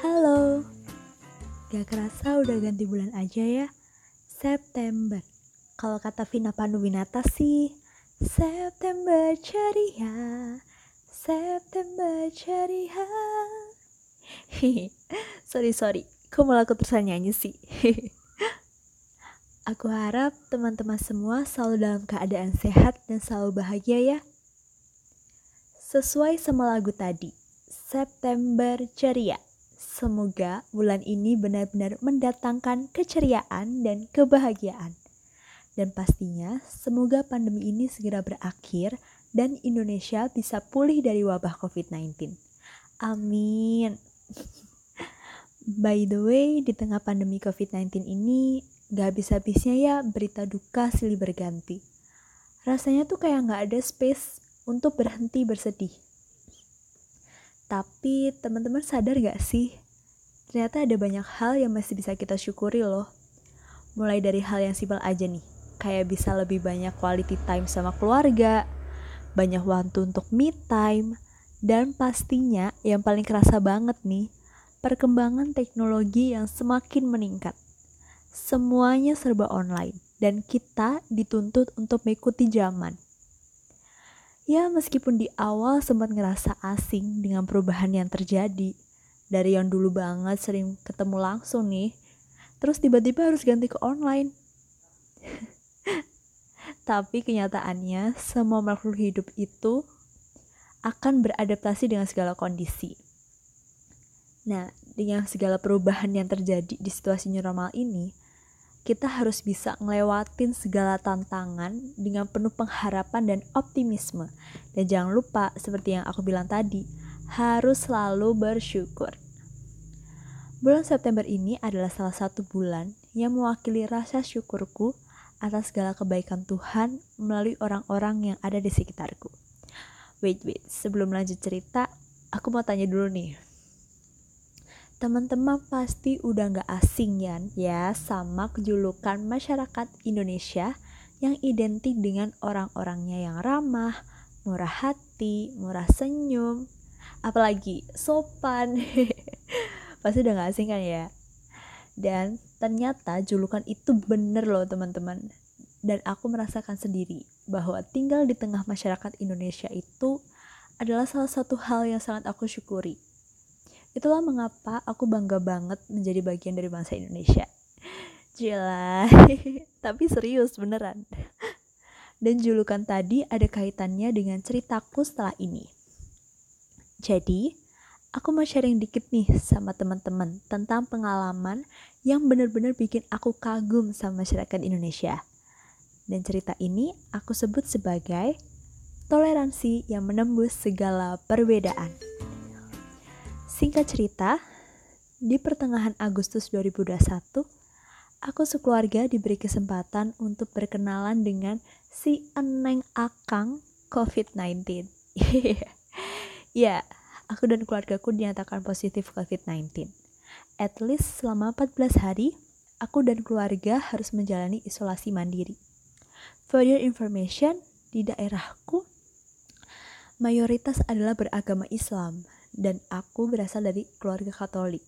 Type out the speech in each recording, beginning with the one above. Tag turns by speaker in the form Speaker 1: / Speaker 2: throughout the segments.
Speaker 1: Halo, gak kerasa udah ganti bulan aja ya. September. Kalau kata Vina Panduwinata sih September ceria. September ceria. Sorry sorry. Kok malah aku terus nyanyi sih? Aku harap teman-teman semua selalu dalam keadaan sehat dan selalu bahagia ya. Sesuai sama lagu tadi September ceria Semoga bulan ini benar-benar mendatangkan keceriaan dan kebahagiaan. Dan pastinya, semoga pandemi ini segera berakhir dan Indonesia bisa pulih dari wabah COVID-19. Amin. By the way, di tengah pandemi COVID-19 ini, gak habis-habisnya ya berita duka silih berganti. Rasanya tuh kayak gak ada space untuk berhenti bersedih. Tapi teman-teman sadar gak sih ternyata ada banyak hal yang masih bisa kita syukuri loh. Mulai dari hal yang simpel aja nih, kayak bisa lebih banyak quality time sama keluarga, banyak waktu untuk me time, dan pastinya yang paling kerasa banget nih, perkembangan teknologi yang semakin meningkat. Semuanya serba online, dan kita dituntut untuk mengikuti zaman. Ya, meskipun di awal sempat ngerasa asing dengan perubahan yang terjadi, dari yang dulu banget sering ketemu langsung nih terus tiba-tiba harus ganti ke online tapi kenyataannya semua makhluk hidup itu akan beradaptasi dengan segala kondisi nah dengan segala perubahan yang terjadi di situasi normal ini kita harus bisa ngelewatin segala tantangan dengan penuh pengharapan dan optimisme. Dan jangan lupa, seperti yang aku bilang tadi, harus selalu bersyukur. Bulan September ini adalah salah satu bulan yang mewakili rasa syukurku atas segala kebaikan Tuhan melalui orang-orang yang ada di sekitarku. Wait, wait, sebelum lanjut cerita, aku mau tanya dulu nih. Teman-teman pasti udah gak asing ya, ya sama kejulukan masyarakat Indonesia yang identik dengan orang-orangnya yang ramah, murah hati, murah senyum, apalagi sopan. pasti udah gak asing kan ya? Dan ternyata julukan itu bener loh teman-teman. Dan aku merasakan sendiri bahwa tinggal di tengah masyarakat Indonesia itu adalah salah satu hal yang sangat aku syukuri. Itulah mengapa aku bangga banget menjadi bagian dari bangsa Indonesia. Jela, tapi serius beneran. Dan julukan tadi ada kaitannya dengan ceritaku setelah ini. Jadi, aku mau sharing dikit nih sama teman-teman tentang pengalaman yang benar-benar bikin aku kagum sama masyarakat Indonesia. Dan cerita ini aku sebut sebagai toleransi yang menembus segala perbedaan. Singkat cerita, di pertengahan Agustus 2021, aku sekeluarga diberi kesempatan untuk berkenalan dengan si Eneng Akang COVID-19. ya, aku dan keluargaku dinyatakan positif COVID-19. At least selama 14 hari, aku dan keluarga harus menjalani isolasi mandiri. For your information, di daerahku mayoritas adalah beragama Islam dan aku berasal dari keluarga Katolik.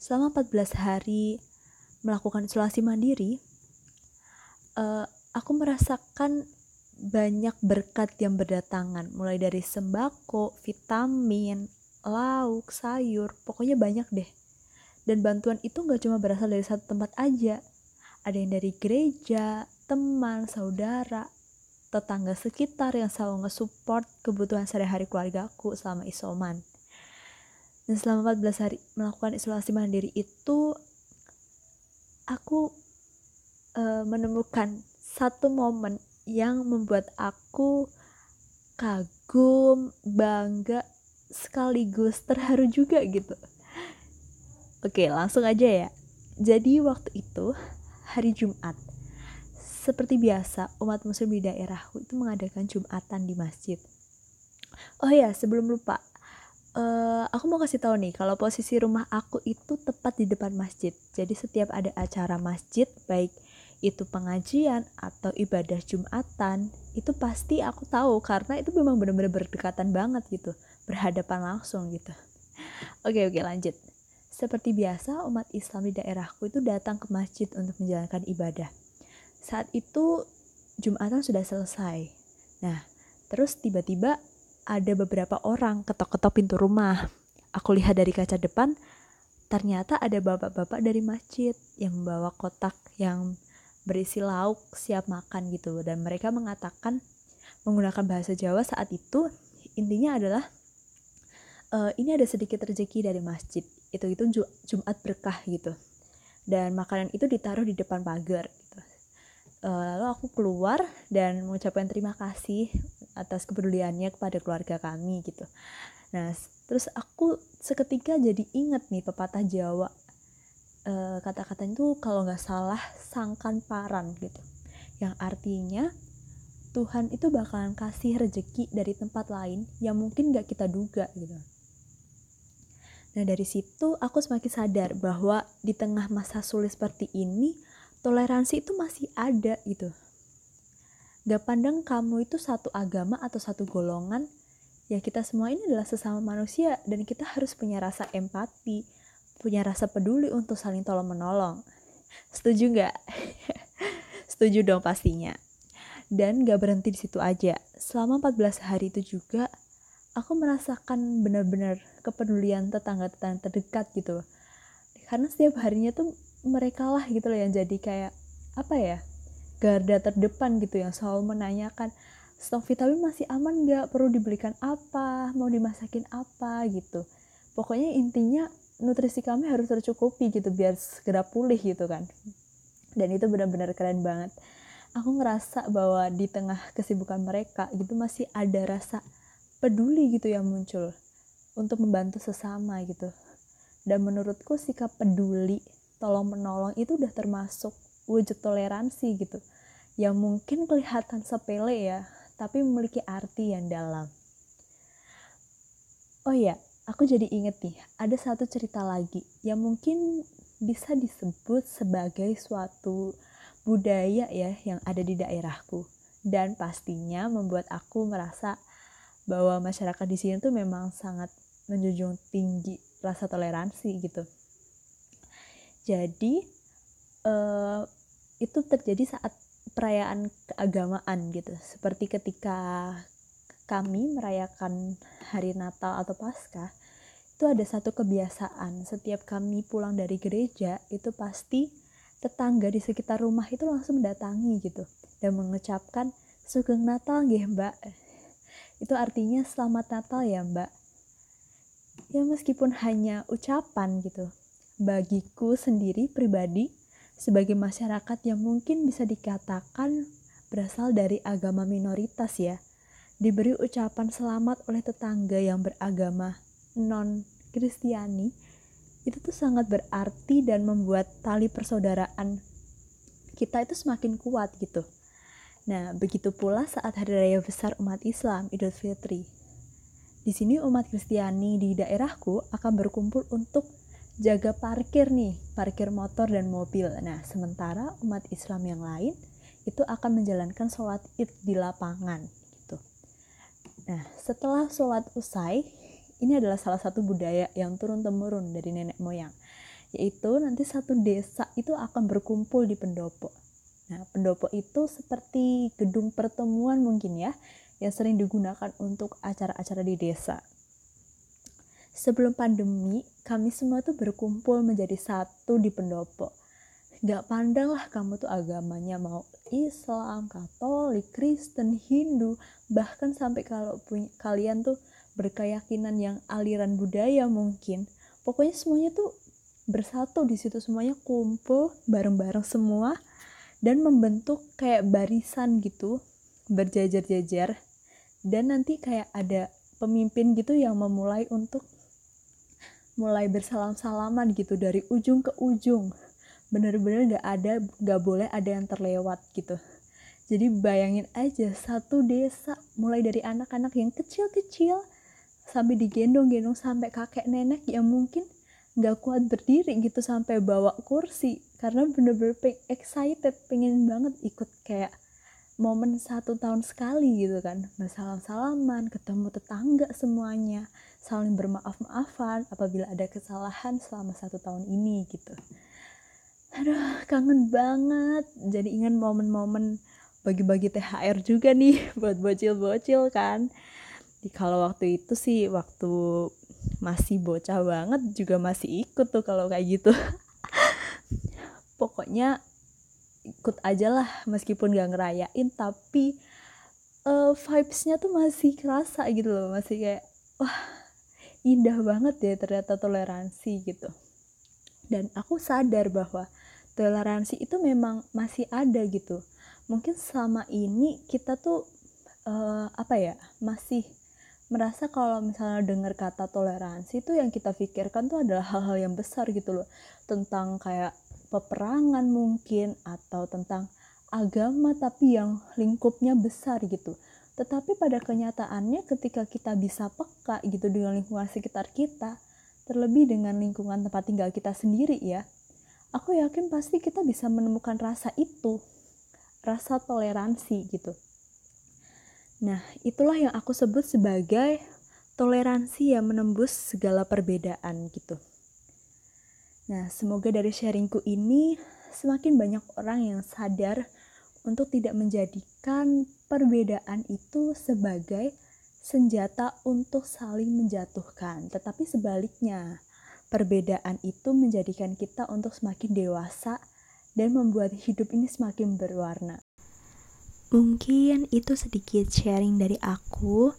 Speaker 1: Selama 14 hari melakukan isolasi mandiri, uh, aku merasakan banyak berkat yang berdatangan mulai dari sembako, vitamin, lauk, sayur, pokoknya banyak deh. Dan bantuan itu gak cuma berasal dari satu tempat aja. Ada yang dari gereja, teman, saudara, tetangga sekitar yang selalu nge-support kebutuhan sehari-hari keluargaku selama isoman. Dan selama 14 hari melakukan isolasi mandiri itu, aku uh, menemukan satu momen yang membuat aku kagum, bangga, sekaligus terharu juga gitu. Oke, langsung aja ya. Jadi waktu itu hari Jumat. Seperti biasa, umat muslim di daerahku itu mengadakan Jumatan di masjid. Oh ya, sebelum lupa, uh, aku mau kasih tahu nih kalau posisi rumah aku itu tepat di depan masjid. Jadi setiap ada acara masjid, baik itu pengajian atau ibadah Jumatan, itu pasti aku tahu karena itu memang benar-benar berdekatan banget gitu, berhadapan langsung gitu. Oke oke lanjut. Seperti biasa, umat Islam di daerahku itu datang ke masjid untuk menjalankan ibadah. Saat itu Jumatan sudah selesai. Nah, terus tiba-tiba ada beberapa orang ketok-ketok pintu rumah. Aku lihat dari kaca depan, ternyata ada bapak-bapak dari masjid yang membawa kotak yang berisi lauk siap makan gitu. Dan mereka mengatakan menggunakan bahasa Jawa saat itu intinya adalah uh, ini ada sedikit rezeki dari masjid. Itu itu Jumat berkah gitu. Dan makanan itu ditaruh di depan pagar gitu. Uh, lalu aku keluar dan mengucapkan terima kasih atas kepeduliannya kepada keluarga kami gitu. Nah terus aku seketika jadi inget nih pepatah Jawa uh, kata-kata itu kalau nggak salah sangkan paran gitu. Yang artinya Tuhan itu bakalan kasih rejeki dari tempat lain yang mungkin nggak kita duga gitu. Nah dari situ aku semakin sadar bahwa di tengah masa sulit seperti ini toleransi itu masih ada gitu. Gak pandang kamu itu satu agama atau satu golongan ya kita semua ini adalah sesama manusia dan kita harus punya rasa empati, punya rasa peduli untuk saling tolong menolong. Setuju nggak? Setuju dong pastinya. Dan gak berhenti di situ aja. Selama 14 hari itu juga, aku merasakan benar-benar kepedulian tetangga-tetangga terdekat gitu. Karena setiap harinya tuh mereka lah gitu loh yang jadi kayak, apa ya, garda terdepan gitu yang selalu menanyakan, stok vitamin masih aman nggak perlu dibelikan apa mau dimasakin apa gitu pokoknya intinya nutrisi kami harus tercukupi gitu biar segera pulih gitu kan. Dan itu benar-benar keren banget. Aku ngerasa bahwa di tengah kesibukan mereka gitu masih ada rasa peduli gitu yang muncul untuk membantu sesama gitu. Dan menurutku sikap peduli tolong menolong itu udah termasuk wujud toleransi gitu. Yang mungkin kelihatan sepele ya tapi memiliki arti yang dalam. Oh ya, aku jadi inget nih, ada satu cerita lagi yang mungkin bisa disebut sebagai suatu budaya ya yang ada di daerahku dan pastinya membuat aku merasa bahwa masyarakat di sini tuh memang sangat menjunjung tinggi rasa toleransi gitu. Jadi uh, itu terjadi saat perayaan keagamaan gitu seperti ketika kami merayakan hari Natal atau Paskah itu ada satu kebiasaan. Setiap kami pulang dari gereja itu pasti tetangga di sekitar rumah itu langsung mendatangi gitu dan mengucapkan sugeng Natal nggih Mbak. Itu artinya selamat Natal ya Mbak. Ya meskipun hanya ucapan gitu bagiku sendiri pribadi sebagai masyarakat yang mungkin bisa dikatakan berasal dari agama minoritas ya, diberi ucapan selamat oleh tetangga yang beragama non-Kristiani, itu tuh sangat berarti dan membuat tali persaudaraan kita itu semakin kuat gitu. Nah, begitu pula saat hari raya besar umat Islam, Idul Fitri. Di sini umat Kristiani di daerahku akan berkumpul untuk jaga parkir nih, parkir motor dan mobil. Nah, sementara umat Islam yang lain itu akan menjalankan sholat id di lapangan. Nah, setelah sholat usai, ini adalah salah satu budaya yang turun temurun dari nenek moyang, yaitu nanti satu desa itu akan berkumpul di pendopo. Nah, pendopo itu seperti gedung pertemuan mungkin ya, yang sering digunakan untuk acara-acara di desa sebelum pandemi kami semua tuh berkumpul menjadi satu di pendopo gak pandang lah kamu tuh agamanya mau Islam, Katolik, Kristen, Hindu bahkan sampai kalau punya kalian tuh berkeyakinan yang aliran budaya mungkin pokoknya semuanya tuh bersatu di situ semuanya kumpul bareng-bareng semua dan membentuk kayak barisan gitu berjajar-jajar dan nanti kayak ada pemimpin gitu yang memulai untuk mulai bersalam-salaman gitu dari ujung ke ujung bener-bener gak ada gak boleh ada yang terlewat gitu. Jadi bayangin aja satu desa mulai dari anak-anak yang kecil-kecil sampai digendong-gendong sampai kakek nenek yang mungkin gak kuat berdiri gitu sampai bawa kursi. Karena bener-bener excited pengen banget ikut kayak momen satu tahun sekali gitu kan. Bersalam-salaman ketemu tetangga semuanya saling bermaaf-maafan apabila ada kesalahan selama satu tahun ini gitu aduh kangen banget. Jadi ingat momen-momen bagi-bagi THR juga nih buat bocil-bocil kan. Di kalau waktu itu sih waktu masih bocah banget juga masih ikut tuh kalau kayak gitu. Pokoknya ikut aja lah meskipun gak ngerayain tapi uh, vibesnya tuh masih kerasa gitu loh. Masih kayak wah indah banget ya ternyata toleransi gitu. Dan aku sadar bahwa toleransi itu memang masih ada gitu. Mungkin selama ini kita tuh uh, apa ya masih merasa kalau misalnya dengar kata toleransi itu yang kita pikirkan tuh adalah hal-hal yang besar gitu loh. Tentang kayak peperangan mungkin atau tentang agama tapi yang lingkupnya besar gitu. Tetapi pada kenyataannya ketika kita bisa peka gitu dengan lingkungan sekitar kita terlebih dengan lingkungan tempat tinggal kita sendiri ya aku yakin pasti kita bisa menemukan rasa itu rasa toleransi gitu. Nah, itulah yang aku sebut sebagai toleransi yang menembus segala perbedaan gitu. Nah, semoga dari sharingku ini semakin banyak orang yang sadar untuk tidak menjadikan perbedaan itu sebagai senjata untuk saling menjatuhkan, tetapi sebaliknya, perbedaan itu menjadikan kita untuk semakin dewasa dan membuat hidup ini semakin berwarna. Mungkin itu sedikit sharing dari aku.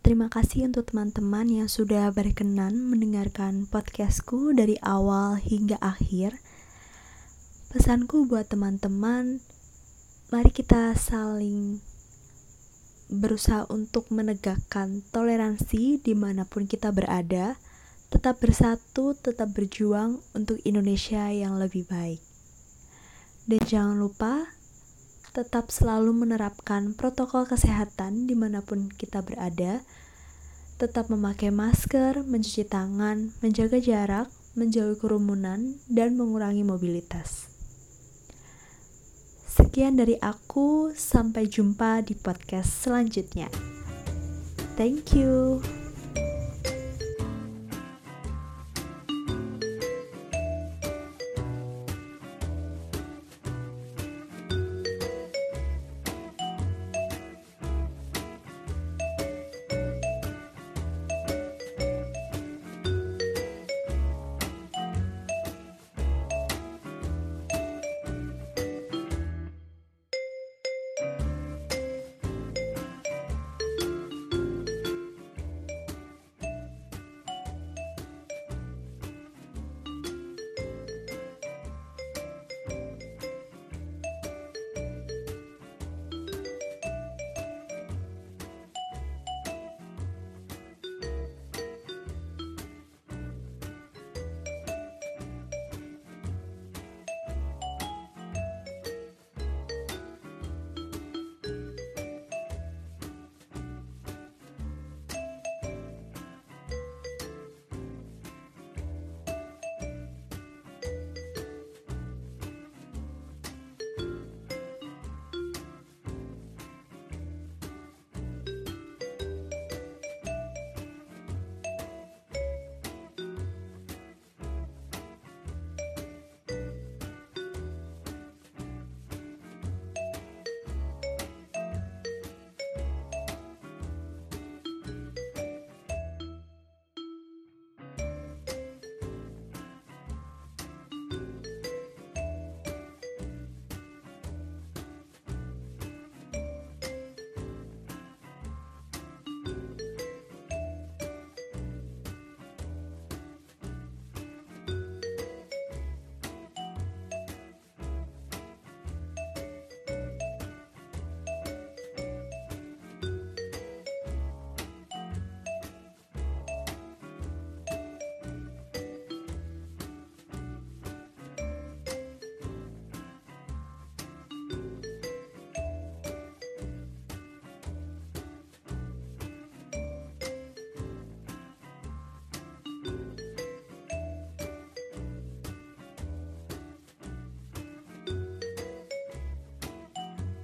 Speaker 1: Terima kasih untuk teman-teman yang sudah berkenan mendengarkan podcastku dari awal hingga akhir. Pesanku buat teman-teman, mari kita saling berusaha untuk menegakkan toleransi di mana pun kita berada, tetap bersatu, tetap berjuang untuk Indonesia yang lebih baik. Dan jangan lupa tetap selalu menerapkan protokol kesehatan di mana pun kita berada. Tetap memakai masker, mencuci tangan, menjaga jarak, menjauhi kerumunan, dan mengurangi mobilitas. Sekian dari aku, sampai jumpa di podcast selanjutnya. Thank you.